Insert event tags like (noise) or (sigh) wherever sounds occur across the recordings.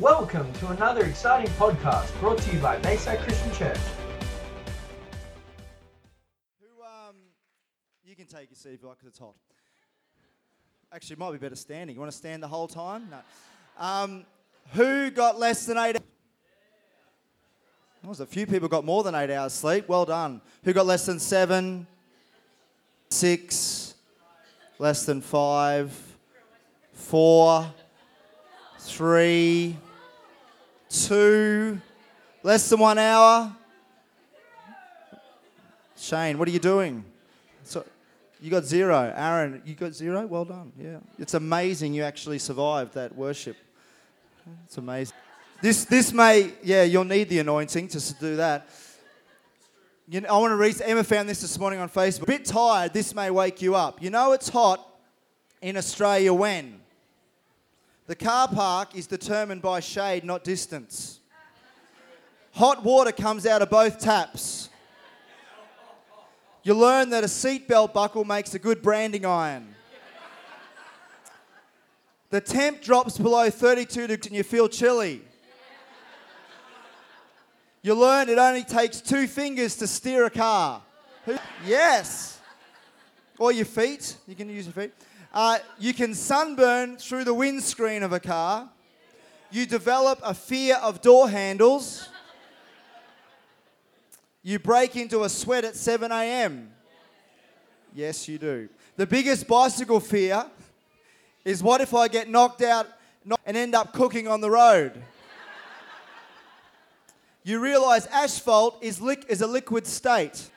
Welcome to another exciting podcast brought to you by Bayside Christian Church. Who, um, you can take your seat if you like, because it's hot. Actually, it might be better standing. You want to stand the whole time? No. Um, who got less than eight? Was a few people got more than eight hours sleep. Well done. Who got less than seven? Six? Less than five? Four? Three? Two? Less than one hour? Shane, what are you doing? So, you got zero. Aaron, you got zero? Well done. Yeah. It's amazing you actually survived that worship. It's amazing. This, this may, yeah, you'll need the anointing to do that. You know, I want to read, Emma found this this morning on Facebook. A bit tired, this may wake you up. You know it's hot in Australia when? The car park is determined by shade, not distance. Hot water comes out of both taps. You learn that a seatbelt buckle makes a good branding iron. The temp drops below 32 degrees and you feel chilly. You learn it only takes two fingers to steer a car. Yes. Or your feet. You can use your feet. Uh, you can sunburn through the windscreen of a car. You develop a fear of door handles. You break into a sweat at 7 a.m. Yes, you do. The biggest bicycle fear is what if I get knocked out and end up cooking on the road? You realize asphalt is, is a liquid state.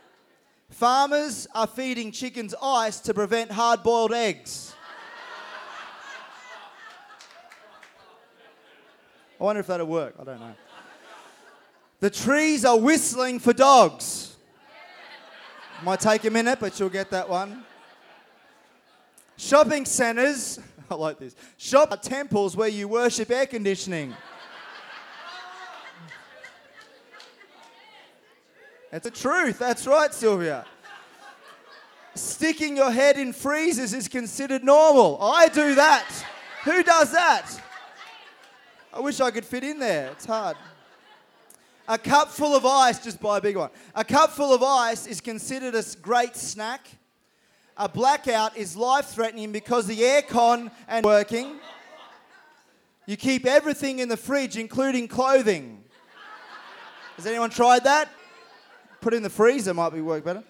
Farmers are feeding chickens ice to prevent hard boiled eggs. I wonder if that'll work. I don't know. The trees are whistling for dogs. Might take a minute, but you'll get that one. Shopping centres, (laughs) I like this. Shop temples where you worship air conditioning. It's the truth. That's right, Sylvia. Sticking your head in freezers is considered normal. I do that. Who does that? I wish I could fit in there. It's hard. A cup full of ice, just buy a big one. A cup full of ice is considered a great snack. A blackout is life threatening because the aircon and working. You keep everything in the fridge, including clothing. Has anyone tried that? Put it in the freezer might be work better.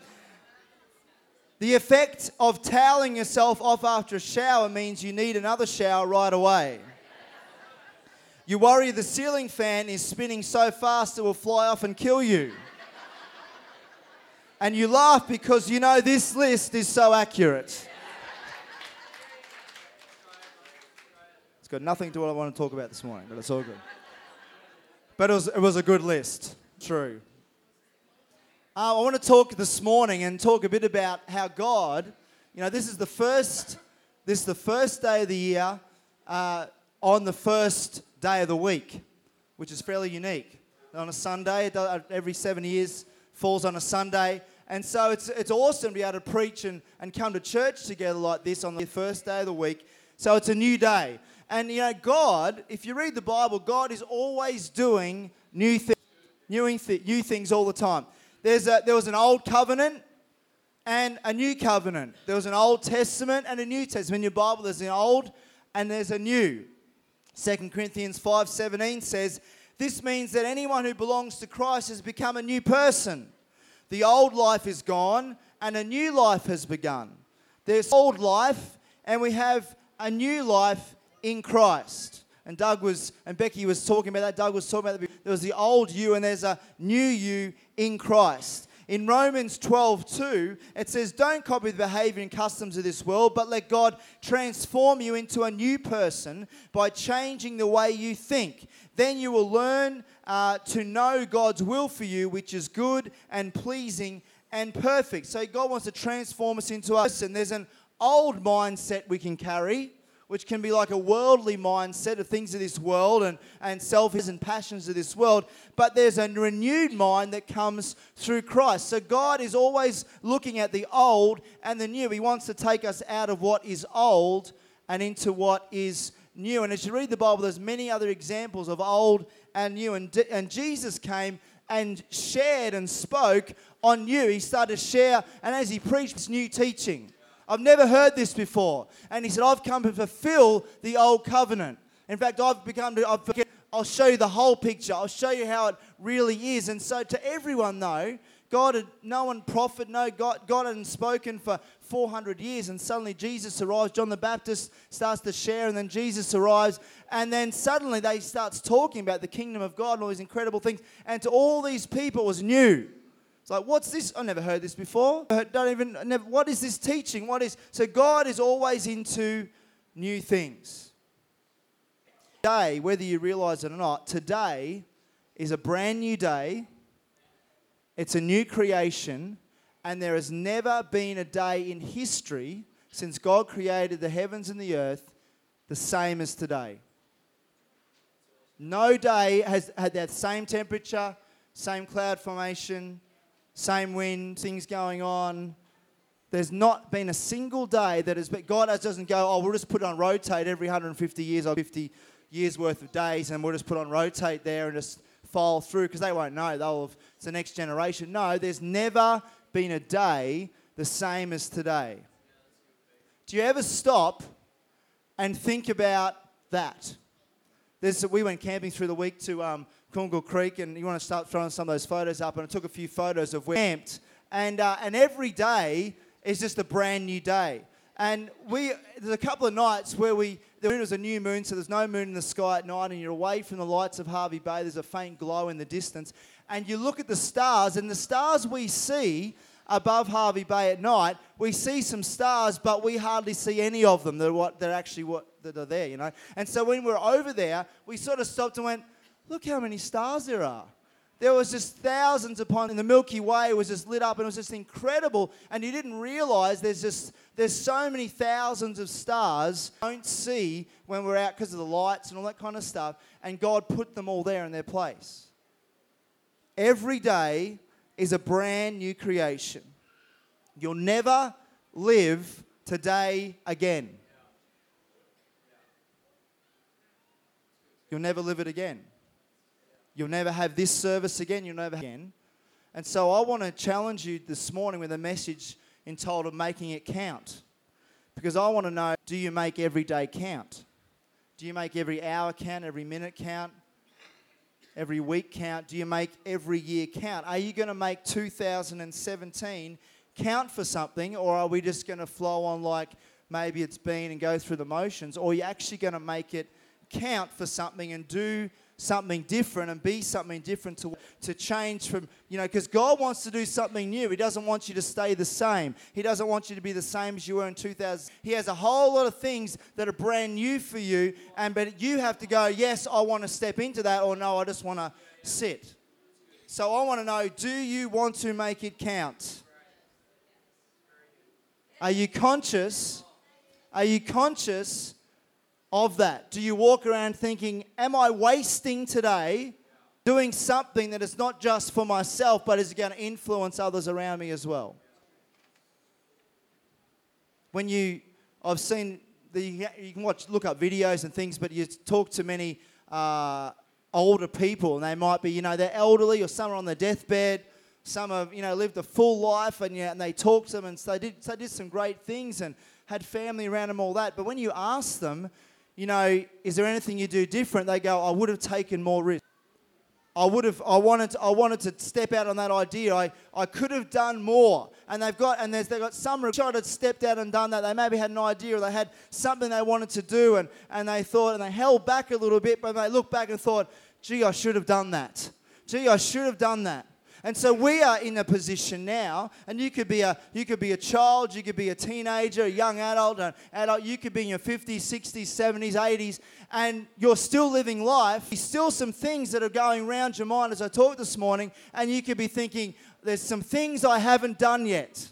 The effect of toweling yourself off after a shower means you need another shower right away. You worry the ceiling fan is spinning so fast it will fly off and kill you. And you laugh because you know this list is so accurate. It's got nothing to what I want to talk about this morning, but it's all good. But it was, it was a good list. True. Uh, I want to talk this morning and talk a bit about how God, you know, this is the first, this is the first day of the year uh, on the first day of the week, which is fairly unique. On a Sunday, every seven years falls on a Sunday. And so it's, it's awesome to be able to preach and, and come to church together like this on the first day of the week. So it's a new day. And you know, God, if you read the Bible, God is always doing new things, new, thi- new things all the time. There's a, there was an old covenant and a new covenant. There was an Old Testament and a New Testament. In your Bible, there's an old and there's a new. 2 Corinthians 5:17 says, "This means that anyone who belongs to Christ has become a new person. The old life is gone and a new life has begun. There's old life and we have a new life in Christ." And Doug was and Becky was talking about that. Doug was talking about that. There was the old you and there's a new you in Christ. In Romans 12, 2, it says, Don't copy the behavior and customs of this world, but let God transform you into a new person by changing the way you think. Then you will learn uh, to know God's will for you, which is good and pleasing and perfect. So God wants to transform us into us, and There's an old mindset we can carry which can be like a worldly mindset of things of this world and, and selfish and passions of this world. But there's a renewed mind that comes through Christ. So God is always looking at the old and the new. He wants to take us out of what is old and into what is new. And as you read the Bible, there's many other examples of old and new. And, and Jesus came and shared and spoke on new. He started to share, and as he preached new teaching, I've never heard this before. And he said, I've come to fulfill the old covenant. In fact, I've become to, I've, I'll show you the whole picture. I'll show you how it really is. And so, to everyone, though, God had no one prophet, no God, God hadn't spoken for 400 years, and suddenly Jesus arrives. John the Baptist starts to share, and then Jesus arrives, and then suddenly they starts talking about the kingdom of God and all these incredible things. And to all these people, was new. It's like, what's this? I never heard this before. I don't even. Never, what is this teaching? What is? So God is always into new things. Today, whether you realize it or not, today is a brand new day it's a new creation, and there has never been a day in history since God created the heavens and the earth the same as today. No day has had that same temperature, same cloud formation, same wind, things going on. There's not been a single day that has been, God doesn't go, oh, we'll just put on rotate every 150 years or 50 years worth of days and we'll just put on rotate there and just file through because they won't know. They'll have, it's the next generation. No, there's never been a day the same as today. Do you ever stop and think about that? There's, we went camping through the week to um, Creek, and you want to start throwing some of those photos up. And I took a few photos of where we camped, and uh, and every day is just a brand new day. And we there's a couple of nights where we the moon was a new moon, so there's no moon in the sky at night, and you're away from the lights of Hervey Bay. There's a faint glow in the distance. And you look at the stars, and the stars we see above Hervey Bay at night, we see some stars, but we hardly see any of them that are, what, that are actually what, that are there, you know. And so when we we're over there, we sort of stopped and went, look how many stars there are. There was just thousands upon, and the Milky Way was just lit up, and it was just incredible. And you didn't realize there's just there's so many thousands of stars don't see when we're out because of the lights and all that kind of stuff. And God put them all there in their place. Every day is a brand new creation. You'll never live today again. You'll never live it again. You'll never have this service again. You'll never again. And so I want to challenge you this morning with a message entitled Making It Count. Because I want to know do you make every day count? Do you make every hour count, every minute count, every week count? Do you make every year count? Are you going to make 2017 count for something, or are we just going to flow on like maybe it's been and go through the motions? Or are you actually going to make it count for something and do something different and be something different to, to change from, you know, because God wants to do something new. He doesn't want you to stay the same. He doesn't want you to be the same as you were in 2000. He has a whole lot of things that are brand new for you, and but you have to go, yes, I want to step into that, or no, I just want to sit. So I want to know do you want to make it count? Are you conscious? Are you conscious of that? Do you walk around thinking, Am I wasting today doing something that is not just for myself, but is going to influence others around me as well? When you, I've seen, the, you can watch, look up videos and things, but you talk to many uh, older people, and they might be, you know, they're elderly or some are on their deathbed. Some have, you know, lived a full life, and, yeah, and they talk to them, and so they did, so they did some great things and had family around them, all that. But when you ask them, you know, is there anything you do different? They go, I would have taken more risk. I would have, I wanted, to, I wanted to step out on that idea. I, I could have done more. And they've got, and there's, they've got some shot had stepped out and done that. They maybe had an idea or they had something they wanted to do and, and they thought, and they held back a little bit, but they looked back and thought, gee, I should have done that. Gee, I should have done that. And so we are in a position now, and you could be a you could be a child, you could be a teenager, a young adult, an adult, you could be in your 50s, 60s, 70s, 80s, and you're still living life. There's still some things that are going around your mind as I talked this morning, and you could be thinking, there's some things I haven't done yet.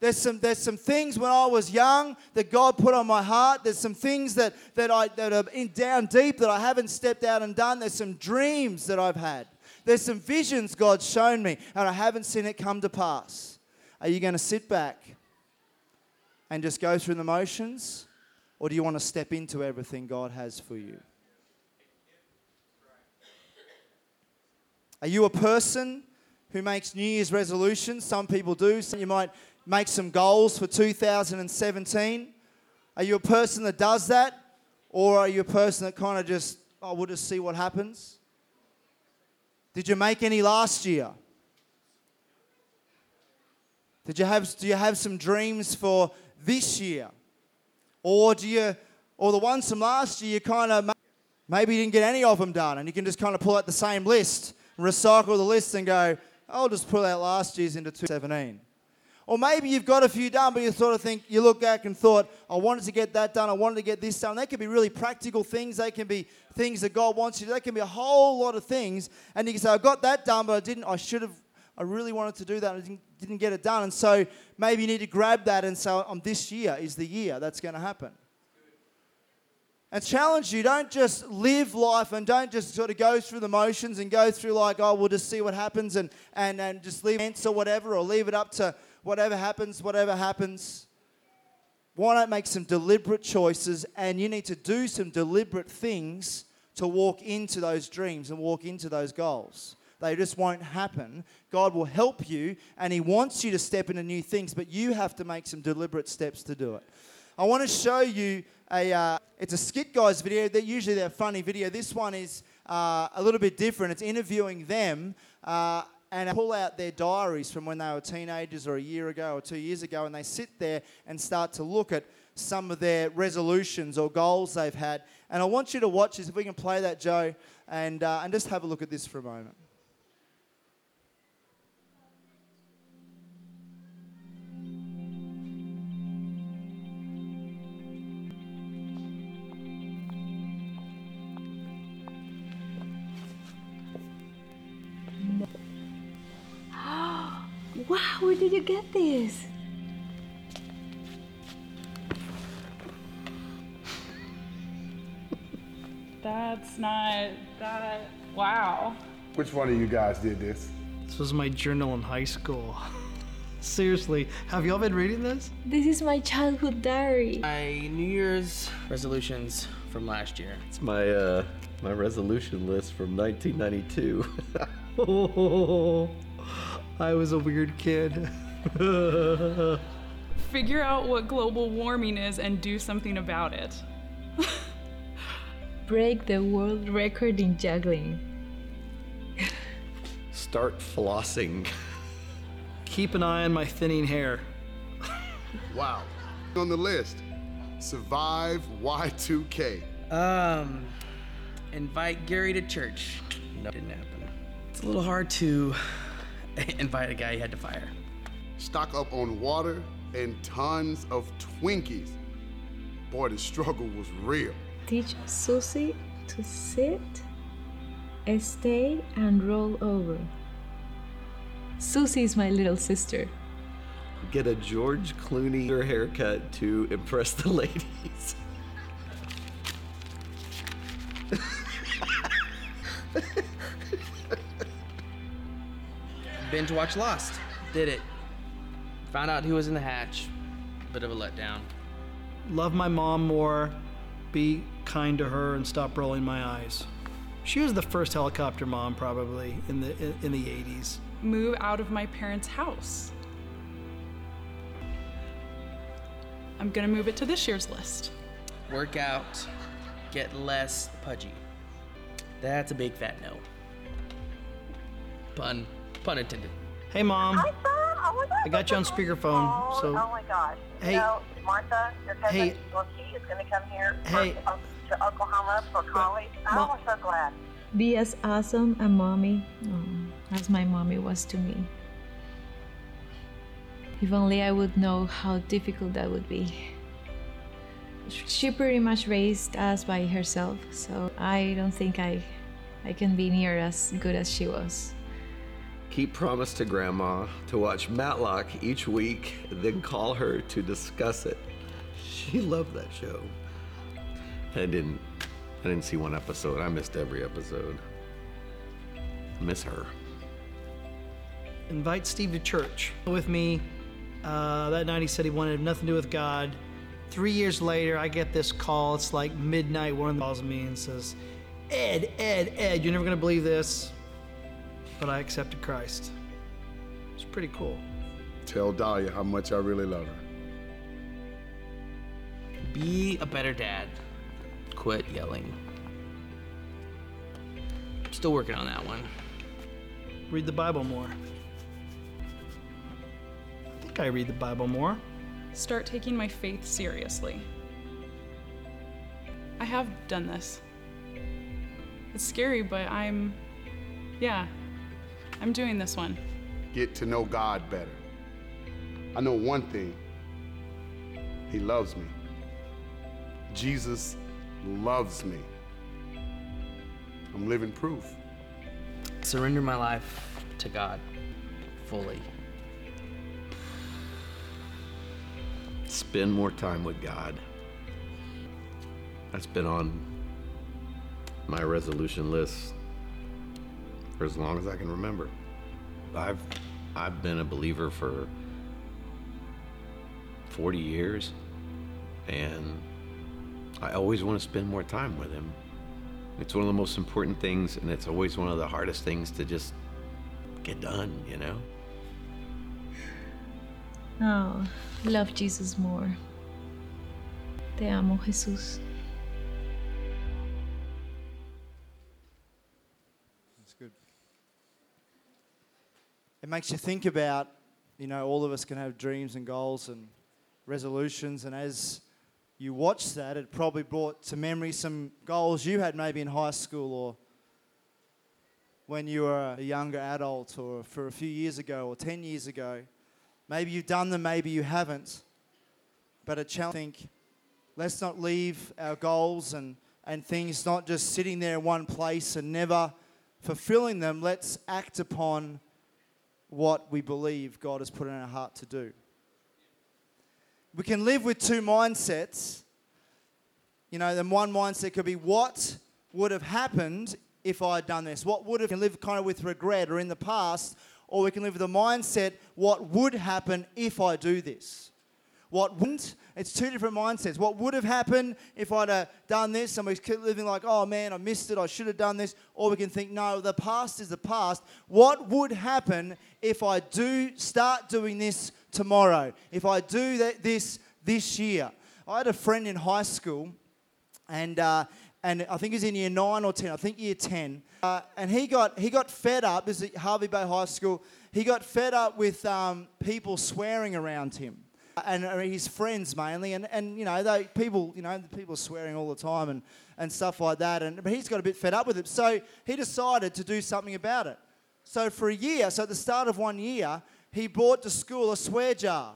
There's some, there's some things when I was young that God put on my heart. There's some things that, that, I, that are in, down deep that I haven't stepped out and done. There's some dreams that I've had. There's some visions God's shown me, and I haven't seen it come to pass. Are you going to sit back and just go through the motions? or do you want to step into everything God has for you? Are you a person who makes New Year's resolutions? Some people do. So you might make some goals for 2017. Are you a person that does that? Or are you a person that kind of just, oh, we'll just see what happens? Did you make any last year? Did you have, do you have some dreams for this year? Or do you, or the ones from last year, you kind of, maybe you didn't get any of them done and you can just kind of pull out the same list, recycle the list and go, I'll just pull out last year's into 2017. Or maybe you've got a few done, but you sort of think, you look back and thought, I wanted to get that done, I wanted to get this done. They can be really practical things, they can be things that God wants you to do, they can be a whole lot of things. And you can say, I got that done, but I didn't, I should have, I really wanted to do that, I didn't, didn't get it done. And so maybe you need to grab that and say, on this year is the year that's going to happen. And challenge you, don't just live life and don't just sort of go through the motions and go through like, oh, we'll just see what happens and, and, and just leave it or whatever, or leave it up to whatever happens, whatever happens. Why not make some deliberate choices and you need to do some deliberate things to walk into those dreams and walk into those goals? They just won't happen. God will help you and He wants you to step into new things, but you have to make some deliberate steps to do it. I want to show you a, uh, it's a skit guys video. They're usually they're funny video. This one is uh, a little bit different. It's interviewing them uh, and pull out their diaries from when they were teenagers or a year ago or two years ago, and they sit there and start to look at some of their resolutions or goals they've had. And I want you to watch this. If we can play that, Joe, and, uh, and just have a look at this for a moment. Wow, where did you get this? That's not that. Wow. Which one of you guys did this? This was my journal in high school. (laughs) Seriously, have y'all been reading this? This is my childhood diary. My New Year's resolutions from last year. It's my uh my resolution list from 1992. Oh, (laughs) (laughs) I was a weird kid. (laughs) Figure out what global warming is and do something about it. (laughs) Break the world record in juggling. Start flossing. Keep an eye on my thinning hair. (laughs) Wow. On the list, survive Y2K. Um, invite Gary to church. No, didn't happen. It's a little hard to (laughs) invite a guy he had to fire. Stock up on water and tons of Twinkies. Boy, the struggle was real. Teach Susie to sit, stay, and roll over. Susie is my little sister. Get a George Clooney (laughs) haircut to impress the (laughs) ladies. Binge watch Lost. Did it. Found out who was in the hatch. Bit of a letdown. Love my mom more, be kind to her, and stop rolling my eyes. She was the first helicopter mom, probably in the in the 80s. Move out of my parents' house. I'm gonna move it to this year's list. Work out. Get less pudgy. That's a big fat no. Pun. Pun intended. Hey, mom. Hi, son. Oh my God. I got you on speakerphone, Oh, so- Oh my gosh. Hey. You know, Martha, your cousin, Hey. well, she is going to come here Hey. for, to Oklahoma for college. Ma- oh, we're so glad. Be as awesome a mommy oh, as my mommy was to me. If only I would know how difficult that would be. She pretty much raised us by herself, so I don't think I, I can be near as good as she was. Keep promise to grandma to watch Matlock each week, then call her to discuss it. She loved that show. I didn't I didn't see one episode. I missed every episode. I miss her. Invite Steve to church with me. Uh, that night he said he wanted nothing to do with God. Three years later, I get this call. It's like midnight. One of them calls me and says, Ed, Ed, Ed, you're never to believe this, but I accepted Christ. It's pretty cool. Tell Dahlia how much I really love her. Be a better dad. Quit yelling. Still working on that one. Read the Bible more. I think I read the Bible more. Start taking my faith seriously. I have done this. It's scary, but I'm. Yeah, I'm doing this one. Get to know God better. I know one thing He loves me. Jesus loves me. I'm living proof. Surrender my life to God fully. Spend more time with God. That's been on my resolution list for as long as I can remember. I've I've been a believer for 40 years and I always want to spend more time with him. It's one of the most important things and it's always one of the hardest things to just get done, you know? Oh, love Jesus more. Te amo, Jesús. Makes you think about, you know, all of us can have dreams and goals and resolutions, and as you watch that, it probably brought to memory some goals you had maybe in high school or when you were a younger adult or for a few years ago or 10 years ago. Maybe you've done them, maybe you haven't. But a challenge, think, let's not leave our goals and, and things not just sitting there in one place and never fulfilling them. Let's act upon what we believe God has put in our heart to do. We can live with two mindsets. You know, then one mindset could be what would have happened if I had done this? What would have, we can live kind of with regret or in the past, or we can live with a mindset, what would happen if I do this? What wouldn't? It's two different mindsets. What would have happened if I'd have done this? Keep living like, oh man, I missed it. I should have done this. Or we can think, no, the past is the past. What would happen if I do start doing this tomorrow? If I do that, this this year? I had a friend in high school, and uh, and I think he's in year nine or ten. I think year ten. Uh, and he got he got fed up. This is Hervey Bay High School. He got fed up with um, people swearing around him and his friends mainly, and, and you know, they people, you know, people swearing all the time and, and stuff like that. And but he's got a bit fed up with it, so he decided to do something about it. So for a year, so at the start of one year, he brought to school a swear jar.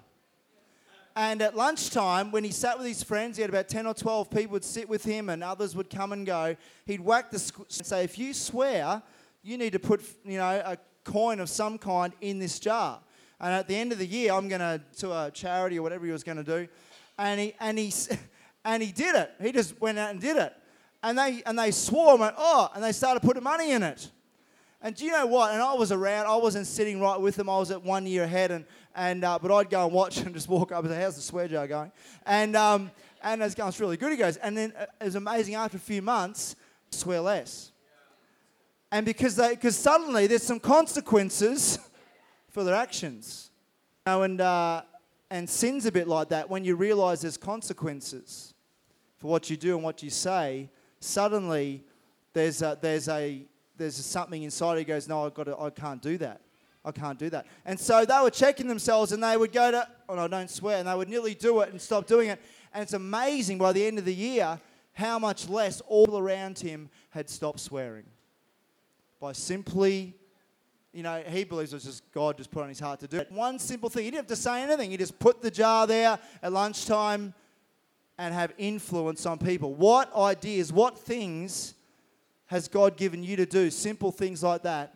And at lunchtime, when he sat with his friends, he had about 10 or 12 people would sit with him and others would come and go. He'd whack the squ- and say, if you swear, you need to put, you know, a coin of some kind in this jar. And at the end of the year, I'm going to to a charity or whatever he was going to do. And he, and, he, (laughs) and he did it. He just went out and did it. And they, and they swore and went, oh, and they started putting money in it. And do you know what? And I was around. I wasn't sitting right with them. I was at one year ahead, and and uh, but I'd go and watch (laughs) and just walk up and say, "How's the swear jar going?" And um, and it's going, "It's really good." He goes, and then uh, it was amazing. After a few months, swear less. And because they, because suddenly there's some consequences for their actions. You know, and uh, and sin's a bit like that. When you realise there's consequences for what you do and what you say, suddenly there's a, there's a there's a something inside you goes, no, I've got to, I can't do that. I can't do that. And so they were checking themselves and they would go to, oh no, don't swear, and they would nearly do it and stop doing it. And it's amazing by the end of the year how much less all around him had stopped swearing. By simply, you know, he believes it was just God just put on his heart to do it. One simple thing, he didn't have to say anything. He just put the jar there at lunchtime and have influence on people. What ideas, what things has God given you to do? Simple things like that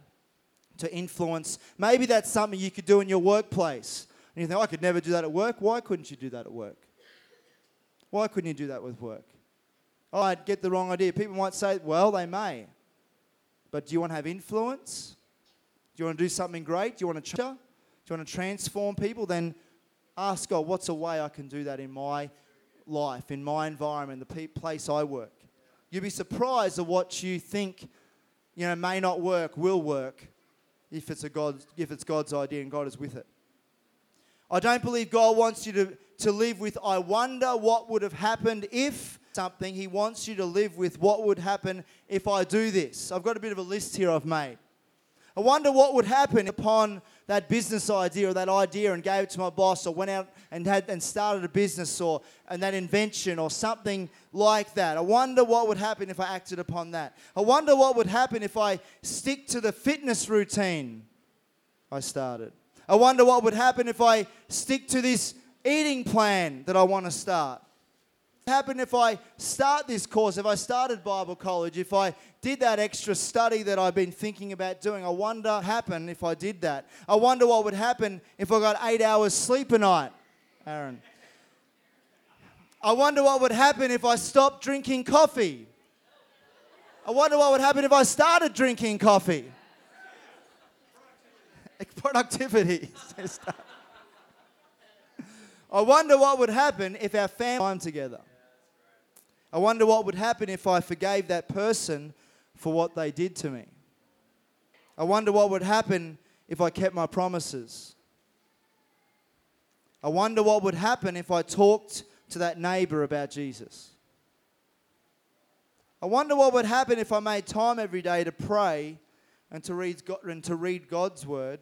to influence. Maybe that's something you could do in your workplace. And you think, I could never do that at work. Why couldn't you do that at work? Why couldn't you do that with work? Oh, I'd get the wrong idea. People might say, well, they may. But do you want to have influence? Do you want to do something great? Do you want to, do you want to transform people? Then ask God, what's a way I can do that in my life, in my environment, the place I work. You'd be surprised at what you think, you know, may not work, will work, if it's a God, if it's God's idea and God is with it. I don't believe God wants you to, to live with, I wonder what would have happened if something. He wants you to live with what would happen if I do this. I've got a bit of a list here I've made. I wonder what would happen upon that business idea or that idea and gave it to my boss or went out and had and started a business or and that invention or something like that. I wonder what would happen if I acted upon that. I wonder what would happen if I stick to the fitness routine I started. I wonder what would happen if I stick to this eating plan that I want to start. Happen if I start this course, if I started Bible college, if I did that extra study that I've been thinking about doing? I wonder what happen if I did that. I wonder what would happen if I got eight hours sleep a night, Aaron. I wonder what would happen if I stopped drinking coffee. I wonder what would happen if I started drinking coffee. (laughs) Productivity. (laughs) Uh, I wonder what would happen if our family time together. I wonder what would happen if I forgave that person for what they did to me. I wonder what would happen if I kept my promises. I wonder what would happen if I talked to that neighbor about Jesus. I wonder what would happen if I made time every day to pray and to read, God, and to read God's word.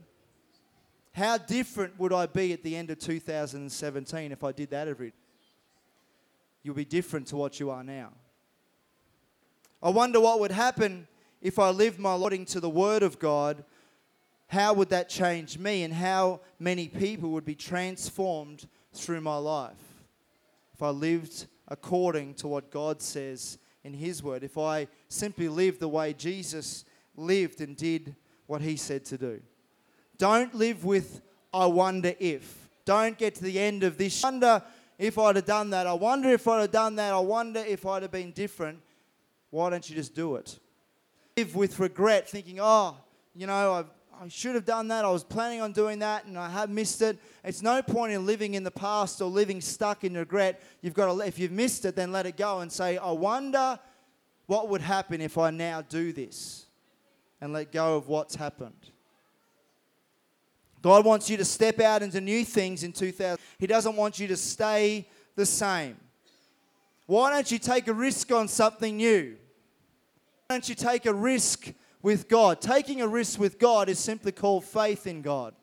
How different would I be at the end of 2017 if I did that every day? You'll be different to what you are now. I wonder what would happen if I lived my life to the Word of God. How would that change me and how many people would be transformed through my life? If I lived according to what God says in His Word, if I simply lived the way Jesus lived and did what He said to do. Don't live with, I wonder if. Don't get to the end of this. Wonder if I'd have done that. I wonder if I'd have done that. I wonder if I'd have been different. Why don't you just do it? Live with regret, thinking, oh, you know, I've, I should have done that. I was planning on doing that and I have missed it. It's no point in living in the past or living stuck in regret. You've got to, if you've missed it, then let it go and say, I wonder what would happen if I now do this and let go of what's happened. God wants you to step out into new things in 2000. He doesn't want you to stay the same. Why don't you take a risk on something new? Why don't you take a risk with God? Taking a risk with God is simply called faith in God.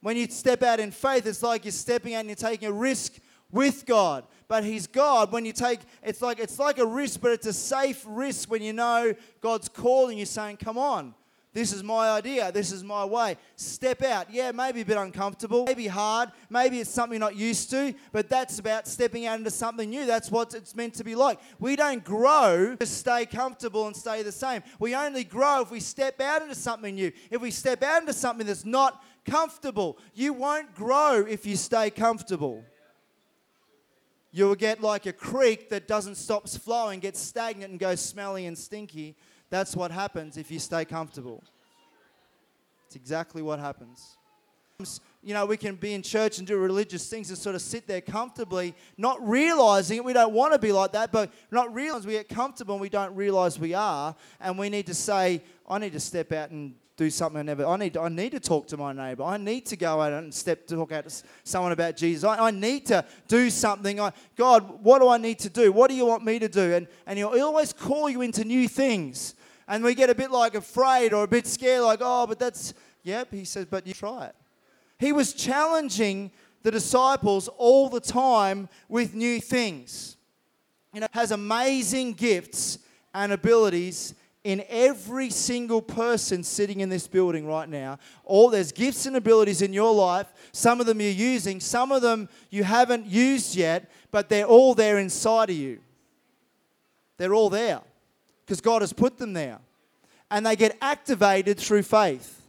When you step out in faith, it's like you're stepping out and you're taking a risk with God. But He's God. When you take, it's like it's like a risk, but it's a safe risk when you know God's calling you, saying, "Come on, this is my idea. This is my way. Step out. Yeah, maybe a bit uncomfortable, maybe hard, maybe it's something you're not used to, but that's about stepping out into something new. That's what it's meant to be like. We don't grow to stay comfortable and stay the same. We only grow if we step out into something new. If we step out into something that's not comfortable, you won't grow if you stay comfortable. You'll get like a creek that doesn't stop flowing, gets stagnant, and goes smelly and stinky. That's what happens if you stay comfortable. It's exactly what happens. You know, we can be in church and do religious things and sort of sit there comfortably, not realizing it. We don't want to be like that, but not realizing we get comfortable and we don't realize we are. And we need to say, I need to step out and do something I never. I need. To, I need to talk to my neighbour. I need to go out and step to talk out to someone about Jesus. I, I need to do something. I, God, what do I need to do? What do you want me to do? And and He'll always call you into new things. And we get a bit like afraid or a bit scared, like, oh, but that's yep. He says, but you try it. He was challenging the disciples all the time with new things. You know, has amazing gifts and abilities in every single person sitting in this building right now. All there's gifts and abilities in your life. Some of them you're using, some of them you haven't used yet, but they're all there inside of you. They're all there because God has put them there. And they get activated through faith.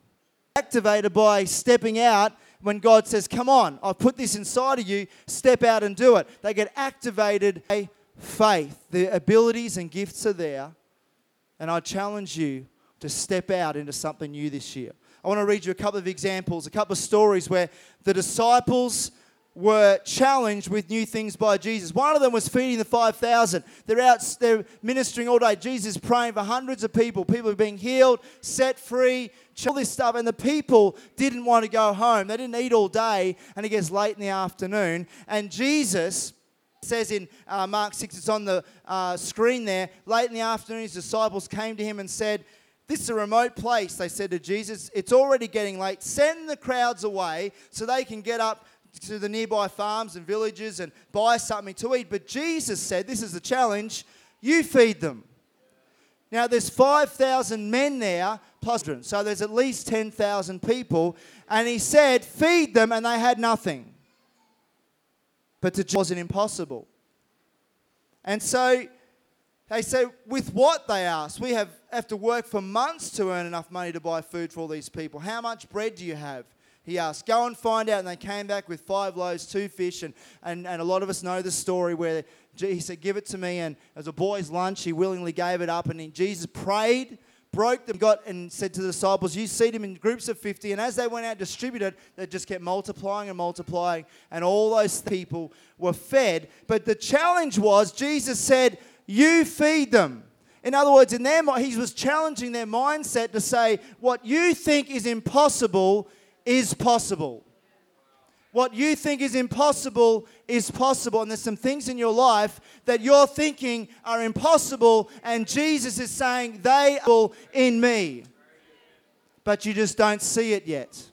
Activated by stepping out when God says, Come on, I've put this inside of you, step out and do it. They get activated by faith. The abilities and gifts are there. And I challenge you to step out into something new this year. I want to read you a couple of examples, a couple of stories where the disciples were challenged with new things by Jesus. One of them was feeding the 5,000. They're out, they're ministering all day. Jesus praying for hundreds of people. People are being healed, set free, all this stuff. And the people didn't want to go home. They didn't eat all day, and it gets late in the afternoon. And Jesus says in uh, Mark 6, it's on the uh, screen there, late in the afternoon, his disciples came to him and said, this is a remote place, they said to Jesus. It's already getting late. Send the crowds away so they can get up to the nearby farms and villages and buy something to eat. But Jesus said, This is the challenge you feed them. Now, there's 5,000 men there, plus, so there's at least 10,000 people. And he said, Feed them, and they had nothing. But to Jesus wasn't impossible. And so they say, with what they ask, we have, have to work for months to earn enough money to buy food for all these people. How much bread do you have? He asked, Go and find out. And they came back with five loaves, two fish. And, and, and a lot of us know the story where he said, Give it to me. And as a boy's lunch, he willingly gave it up. And he, Jesus prayed, broke them, got and said to the disciples, You seed them in groups of 50. And as they went out distributed, they just kept multiplying and multiplying. And all those people were fed. But the challenge was, Jesus said, You feed them. In other words, in their he was challenging their mindset to say, What you think is impossible is possible. What you think is impossible is possible. And there's some things in your life that you're thinking are impossible, and Jesus is saying they are in me. But you just don't see it yet.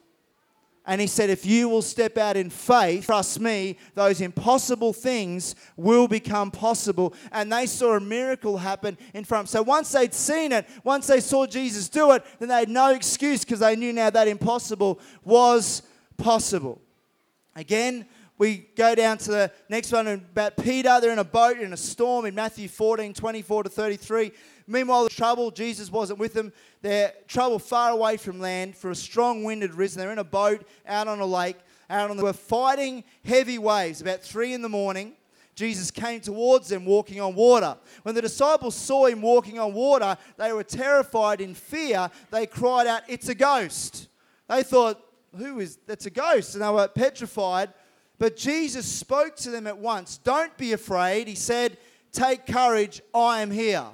And he said, If you will step out in faith, trust me, those impossible things will become possible. And they saw a miracle happen in front. So once they'd seen it, once they saw Jesus do it, then they had no excuse because they knew now that impossible was possible. Again, we go down to the next one about Peter. They're in a boat in a storm in Matthew 14 24 to 33. Meanwhile, the trouble, Jesus wasn't with them. They're trouble far away from land, for a strong wind had risen. They're in a boat out on a lake, out on the. Were fighting heavy waves. About three in the morning, Jesus came towards them walking on water. When the disciples saw him walking on water, they were terrified in fear. They cried out, It's a ghost. They thought, Who is that's a ghost? And they were petrified. But Jesus spoke to them at once. Don't be afraid. He said, Take courage, I am here.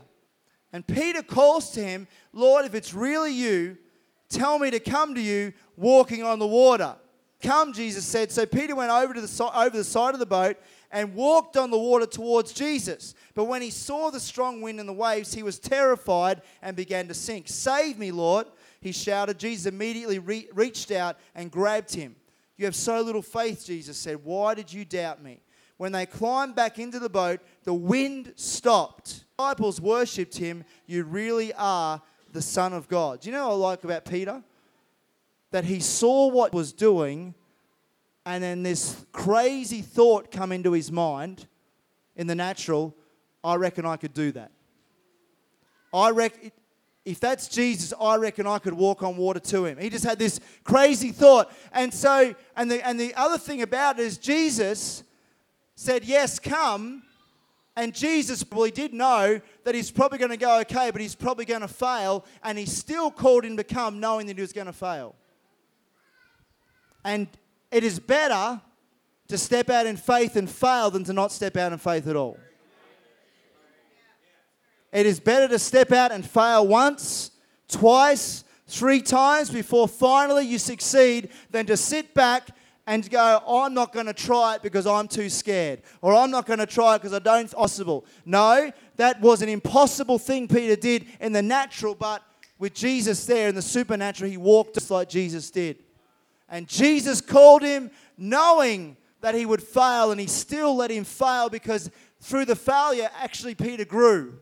And Peter calls to him, Lord, if it's really you, tell me to come to you walking on the water. Come, Jesus said. So Peter went over, to the, over the side of the boat and walked on the water towards Jesus. But when he saw the strong wind and the waves, he was terrified and began to sink. Save me, Lord, he shouted. Jesus immediately re- reached out and grabbed him. You have so little faith, Jesus said. Why did you doubt me? When they climbed back into the boat, the wind stopped. The disciples worshipped him. You really are the Son of God. Do you know what I like about Peter? That he saw what was doing, and then this crazy thought come into his mind in the natural. I reckon I could do that. I reckon if that's Jesus, I reckon I could walk on water to him. He just had this crazy thought. And so, and the, and the other thing about it is Jesus said, Yes, come. And Jesus probably did know that he's probably going to go okay, but he's probably going to fail. And he still called him to come knowing that he was going to fail. And it is better to step out in faith and fail than to not step out in faith at all. It is better to step out and fail once, twice, three times before finally you succeed than to sit back and go, I'm not going to try it because I'm too scared, or I'm not going to try it because I don't possible. No, that was an impossible thing Peter did in the natural, but with Jesus there in the supernatural, he walked just like Jesus did. And Jesus called him knowing that he would fail, and he still let him fail because through the failure, actually, Peter grew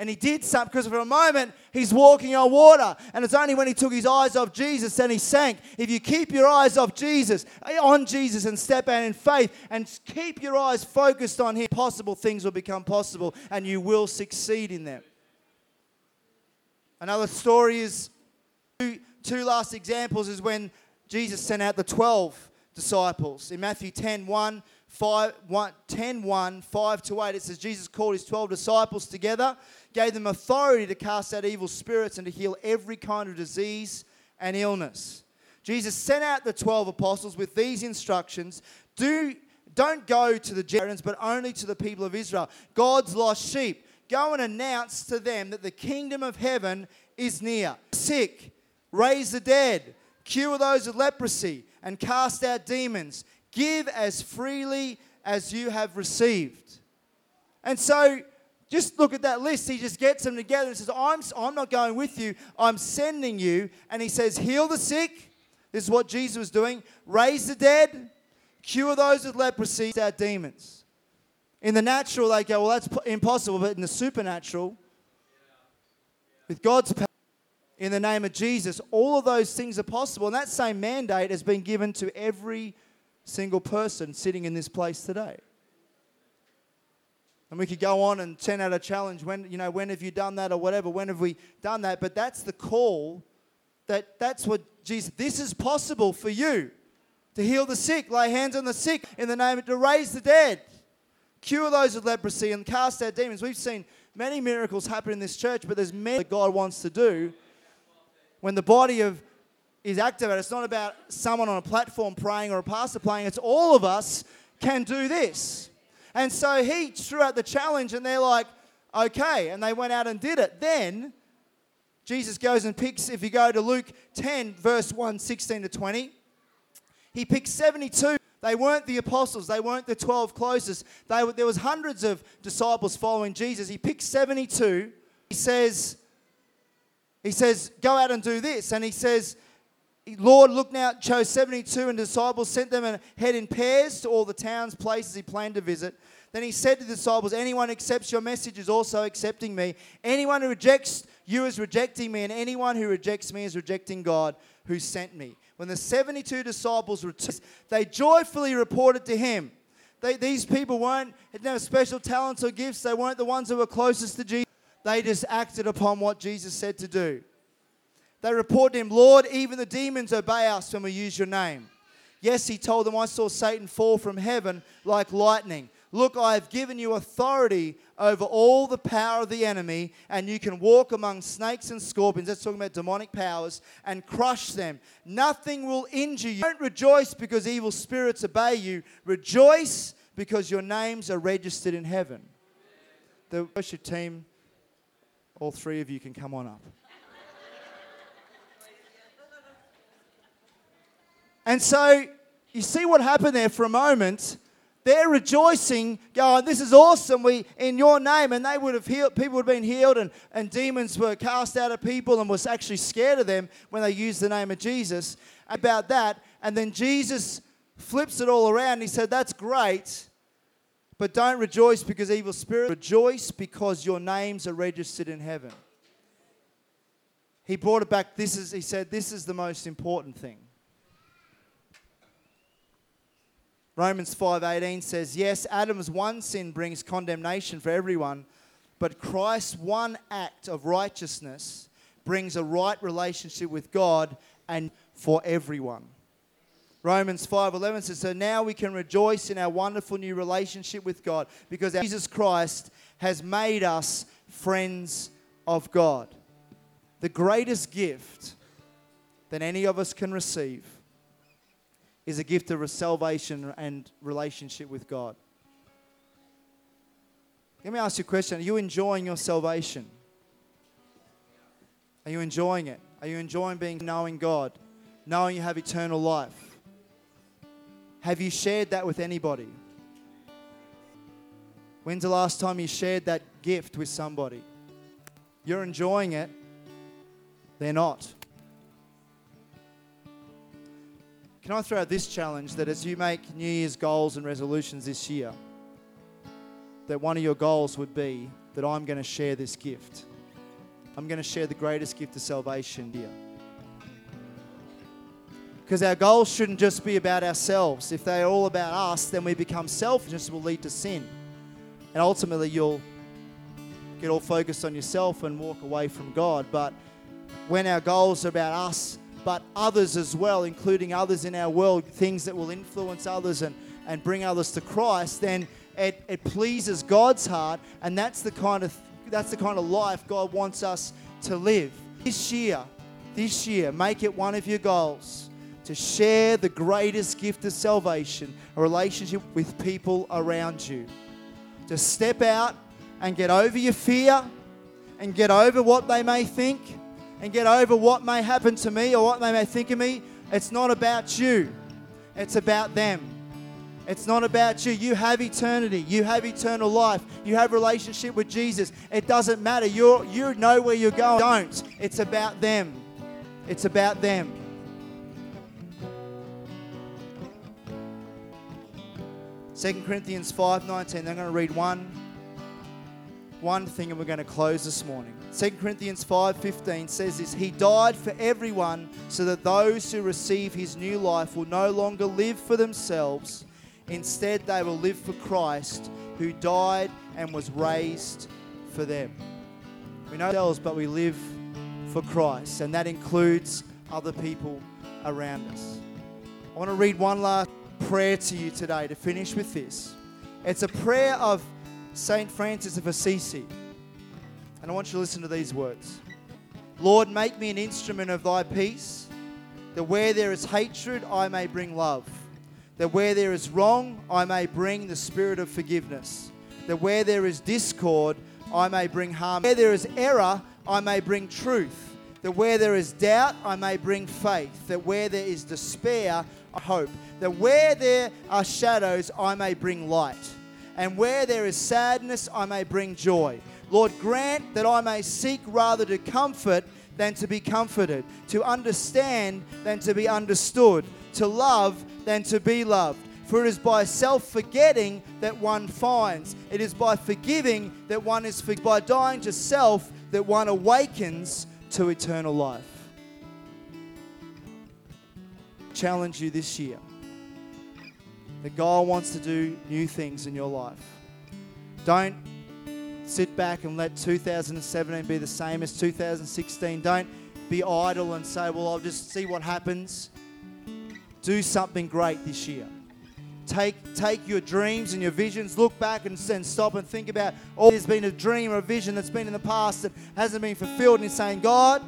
and he did something because for a moment he's walking on water. And it's only when he took his eyes off Jesus and he sank. If you keep your eyes off Jesus, eh, on Jesus, and step out in faith and keep your eyes focused on him, possible things will become possible and you will succeed in them. Another story is two, two last examples is when Jesus sent out the 12 disciples. In Matthew 10 1, 5, 1, 10 1, 5 to 8, it says, Jesus called his 12 disciples together gave them authority to cast out evil spirits and to heal every kind of disease and illness. Jesus sent out the 12 apostles with these instructions Do, Don't go to the Gentiles, but only to the people of Israel, God's lost sheep. Go and announce to them that the kingdom of heaven is near. Sick, raise the dead, cure those with leprosy, and cast out demons. Give as freely as you have received. And so, just look at that list. He just gets them together and says, I'm, I'm not going with you, I'm sending you. And he says, Heal the sick. This is what Jesus was doing. Raise the dead, cure those with leprosy, out demons. In the natural, they go, Well, that's impossible. But in the supernatural, with God's power, in the name of Jesus, all of those things are possible. And that same mandate has been given to every single person sitting in this place today. And we could go on and 10 out of challenge when, you know, when have you done that or whatever, when have we done that? But that's the call that that's what Jesus, this is possible for you to heal the sick, lay hands on the sick in the name of, to raise the dead, cure those with leprosy and cast out demons. We've seen many miracles happen in this church, but there's many that God wants to do when the body of is activated. It's not about someone on a platform praying or a pastor praying. It's all of us can do this. And so he threw out the challenge, and they're like, okay. And they went out and did it. Then Jesus goes and picks, if you go to Luke 10, verse 1, 16 to 20, he picks 72. They weren't the apostles. They weren't the 12 closest. They, were- there was hundreds of disciples following Jesus. He picks 72. He says, he says, go out and do this. And he says, Lord, look now, chose 72 and disciples, sent them ahead in pairs to all the towns, places he planned to visit. Then he said to the disciples, Anyone accepts your message is also accepting me. Anyone who rejects you is rejecting me, and anyone who rejects me is rejecting God who sent me. When the 72 disciples returned, they joyfully reported to him. They, these people weren't, had no special talents or gifts. They weren't the ones who were closest to Jesus. They just acted upon what Jesus said to do. They report to him, Lord, even the demons obey us when we use your name. Yes, he told them, I saw Satan fall from heaven like lightning. Look, I have given you authority over all the power of the enemy, and you can walk among snakes and scorpions. That's talking about demonic powers, and crush them. Nothing will injure you. Don't rejoice because evil spirits obey you. Rejoice because your names are registered in heaven. The worship team, all three of you can come on up. And so you see what happened there for a moment. They're rejoicing, going, This is awesome. We in your name, and they would have healed, people would have been healed, and, and demons were cast out of people and was actually scared of them when they used the name of Jesus. About that, and then Jesus flips it all around. He said, That's great, but don't rejoice because evil spirits. Rejoice because your names are registered in heaven. He brought it back. This is, he said, This is the most important thing. Romans 5:18 says, "Yes, Adam's one sin brings condemnation for everyone, but Christ's one act of righteousness brings a right relationship with God and for everyone." Romans 5:11 says, "So now we can rejoice in our wonderful new relationship with God because Jesus Christ has made us friends of God." The greatest gift that any of us can receive is a gift of salvation and relationship with God. Let me ask you a question. Are you enjoying your salvation? Are you enjoying it? Are you enjoying being knowing God? Knowing you have eternal life? Have you shared that with anybody? When's the last time you shared that gift with somebody? You're enjoying it, they're not. Can I throw out this challenge that as you make New Year's goals and resolutions this year, that one of your goals would be that I'm going to share this gift. I'm going to share the greatest gift of salvation here. Because our goals shouldn't just be about ourselves. If they're all about us, then we become selfish, will lead to sin. And ultimately, you'll get all focused on yourself and walk away from God. But when our goals are about us, but others as well, including others in our world, things that will influence others and, and bring others to Christ, then it, it pleases God's heart, and that's the kind of that's the kind of life God wants us to live. This year, this year, make it one of your goals to share the greatest gift of salvation, a relationship with people around you. To step out and get over your fear and get over what they may think and get over what may happen to me or what they may think of me. It's not about you, it's about them. It's not about you. You have eternity. You have eternal life. You have relationship with Jesus. It doesn't matter. You you know where you're going. Don't. It's about them. It's about them. Second Corinthians 5:19. I'm going to read one one thing and we're going to close this morning. 2 Corinthians 5:15 says this, he died for everyone so that those who receive his new life will no longer live for themselves, instead they will live for Christ who died and was raised for them. We know ourselves but we live for Christ and that includes other people around us. I want to read one last prayer to you today to finish with this. It's a prayer of St. Francis of Assisi. And I want you to listen to these words. Lord, make me an instrument of thy peace, that where there is hatred, I may bring love, that where there is wrong, I may bring the spirit of forgiveness, that where there is discord, I may bring harmony, where there is error, I may bring truth, that where there is doubt, I may bring faith, that where there is despair, hope, that where there are shadows, I may bring light. And where there is sadness, I may bring joy. Lord, grant that I may seek rather to comfort than to be comforted, to understand than to be understood, to love than to be loved. For it is by self forgetting that one finds, it is by forgiving that one is forgiven, by dying to self that one awakens to eternal life. Challenge you this year that God wants to do new things in your life. Don't sit back and let 2017 be the same as 2016. Don't be idle and say, well, I'll just see what happens. Do something great this year. Take, take your dreams and your visions, look back and, and stop and think about, oh, there's been a dream or a vision that's been in the past that hasn't been fulfilled. And saying, God,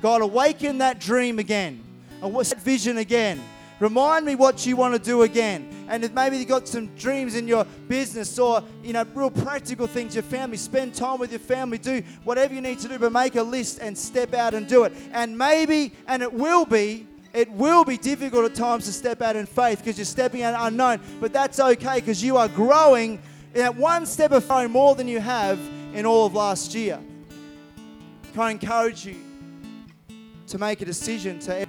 God, awaken that dream again. Awaken that vision again. Remind me what you want to do again. And if maybe you've got some dreams in your business or, you know, real practical things, your family, spend time with your family, do whatever you need to do, but make a list and step out and do it. And maybe, and it will be, it will be difficult at times to step out in faith because you're stepping out unknown, but that's okay because you are growing at one step of faith more than you have in all of last year. Can I encourage you to make a decision to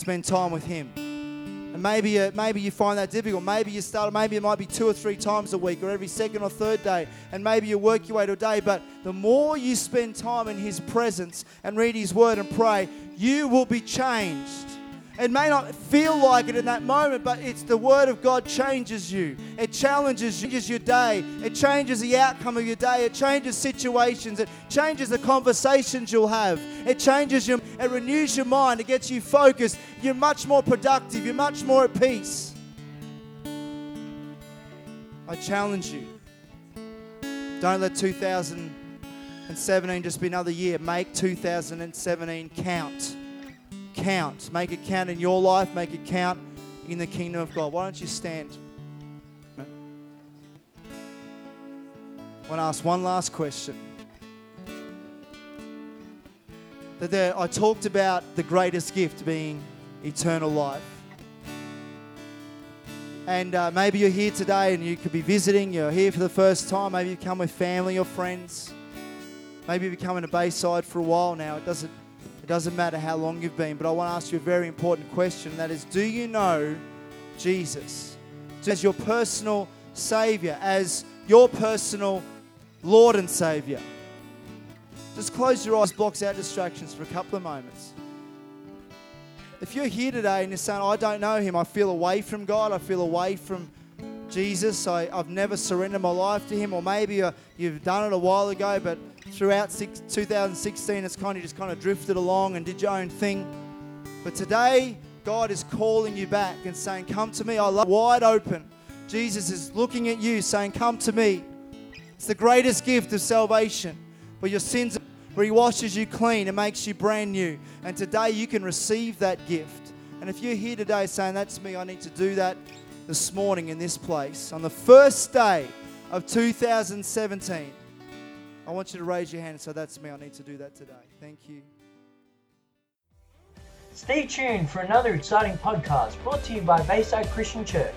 spend time with Him? And maybe, uh, maybe you find that difficult. Maybe you start, maybe it might be two or three times a week or every second or third day. And maybe you work your way to a day. But the more you spend time in His presence and read His Word and pray, you will be changed. It may not feel like it in that moment, but it's the Word of God changes you. It challenges you, changes your day. It changes the outcome of your day. It changes situations. It changes the conversations you'll have. It changes your, it renews your mind. It gets you focused. You're much more productive. You're much more at peace. I challenge you. Don't let 2017 just be another year. Make 2017 count count. Make it count in your life, make it count in the kingdom of God. Why don't you stand? I want to ask one last question. That there, I talked about the greatest gift being eternal life. And uh, maybe you're here today and you could be visiting, you're here for the first time, maybe you come with family or friends. Maybe you've been coming to Bayside for a while now. It doesn't doesn't matter how long you've been, but I want to ask you a very important question. That is, do you know Jesus as your personal Savior, as your personal Lord and Savior? Just close your eyes, blocks out distractions for a couple of moments. If you're here today and you're saying, I don't know Him, I feel away from God, I feel away from Jesus, I, have never surrendered my life to Him, or maybe you've done it a while ago, but throughout six, 2016, it's kind of just kind of drifted along and did your own thing. But today, God is calling you back and saying, Come to me. I love wide open. Jesus is looking at you saying, Come to me. It's the greatest gift of salvation where your sins, where He washes you clean and makes you brand new. And today you can receive that gift. And if you're here today saying, That's me, I need to do that this morning in this place, on the first day of 2017, I want you to raise your hand and say, That's me, I need to do that today. Thank you. Stay tuned for another exciting podcast brought to you by Bayside Christian Church.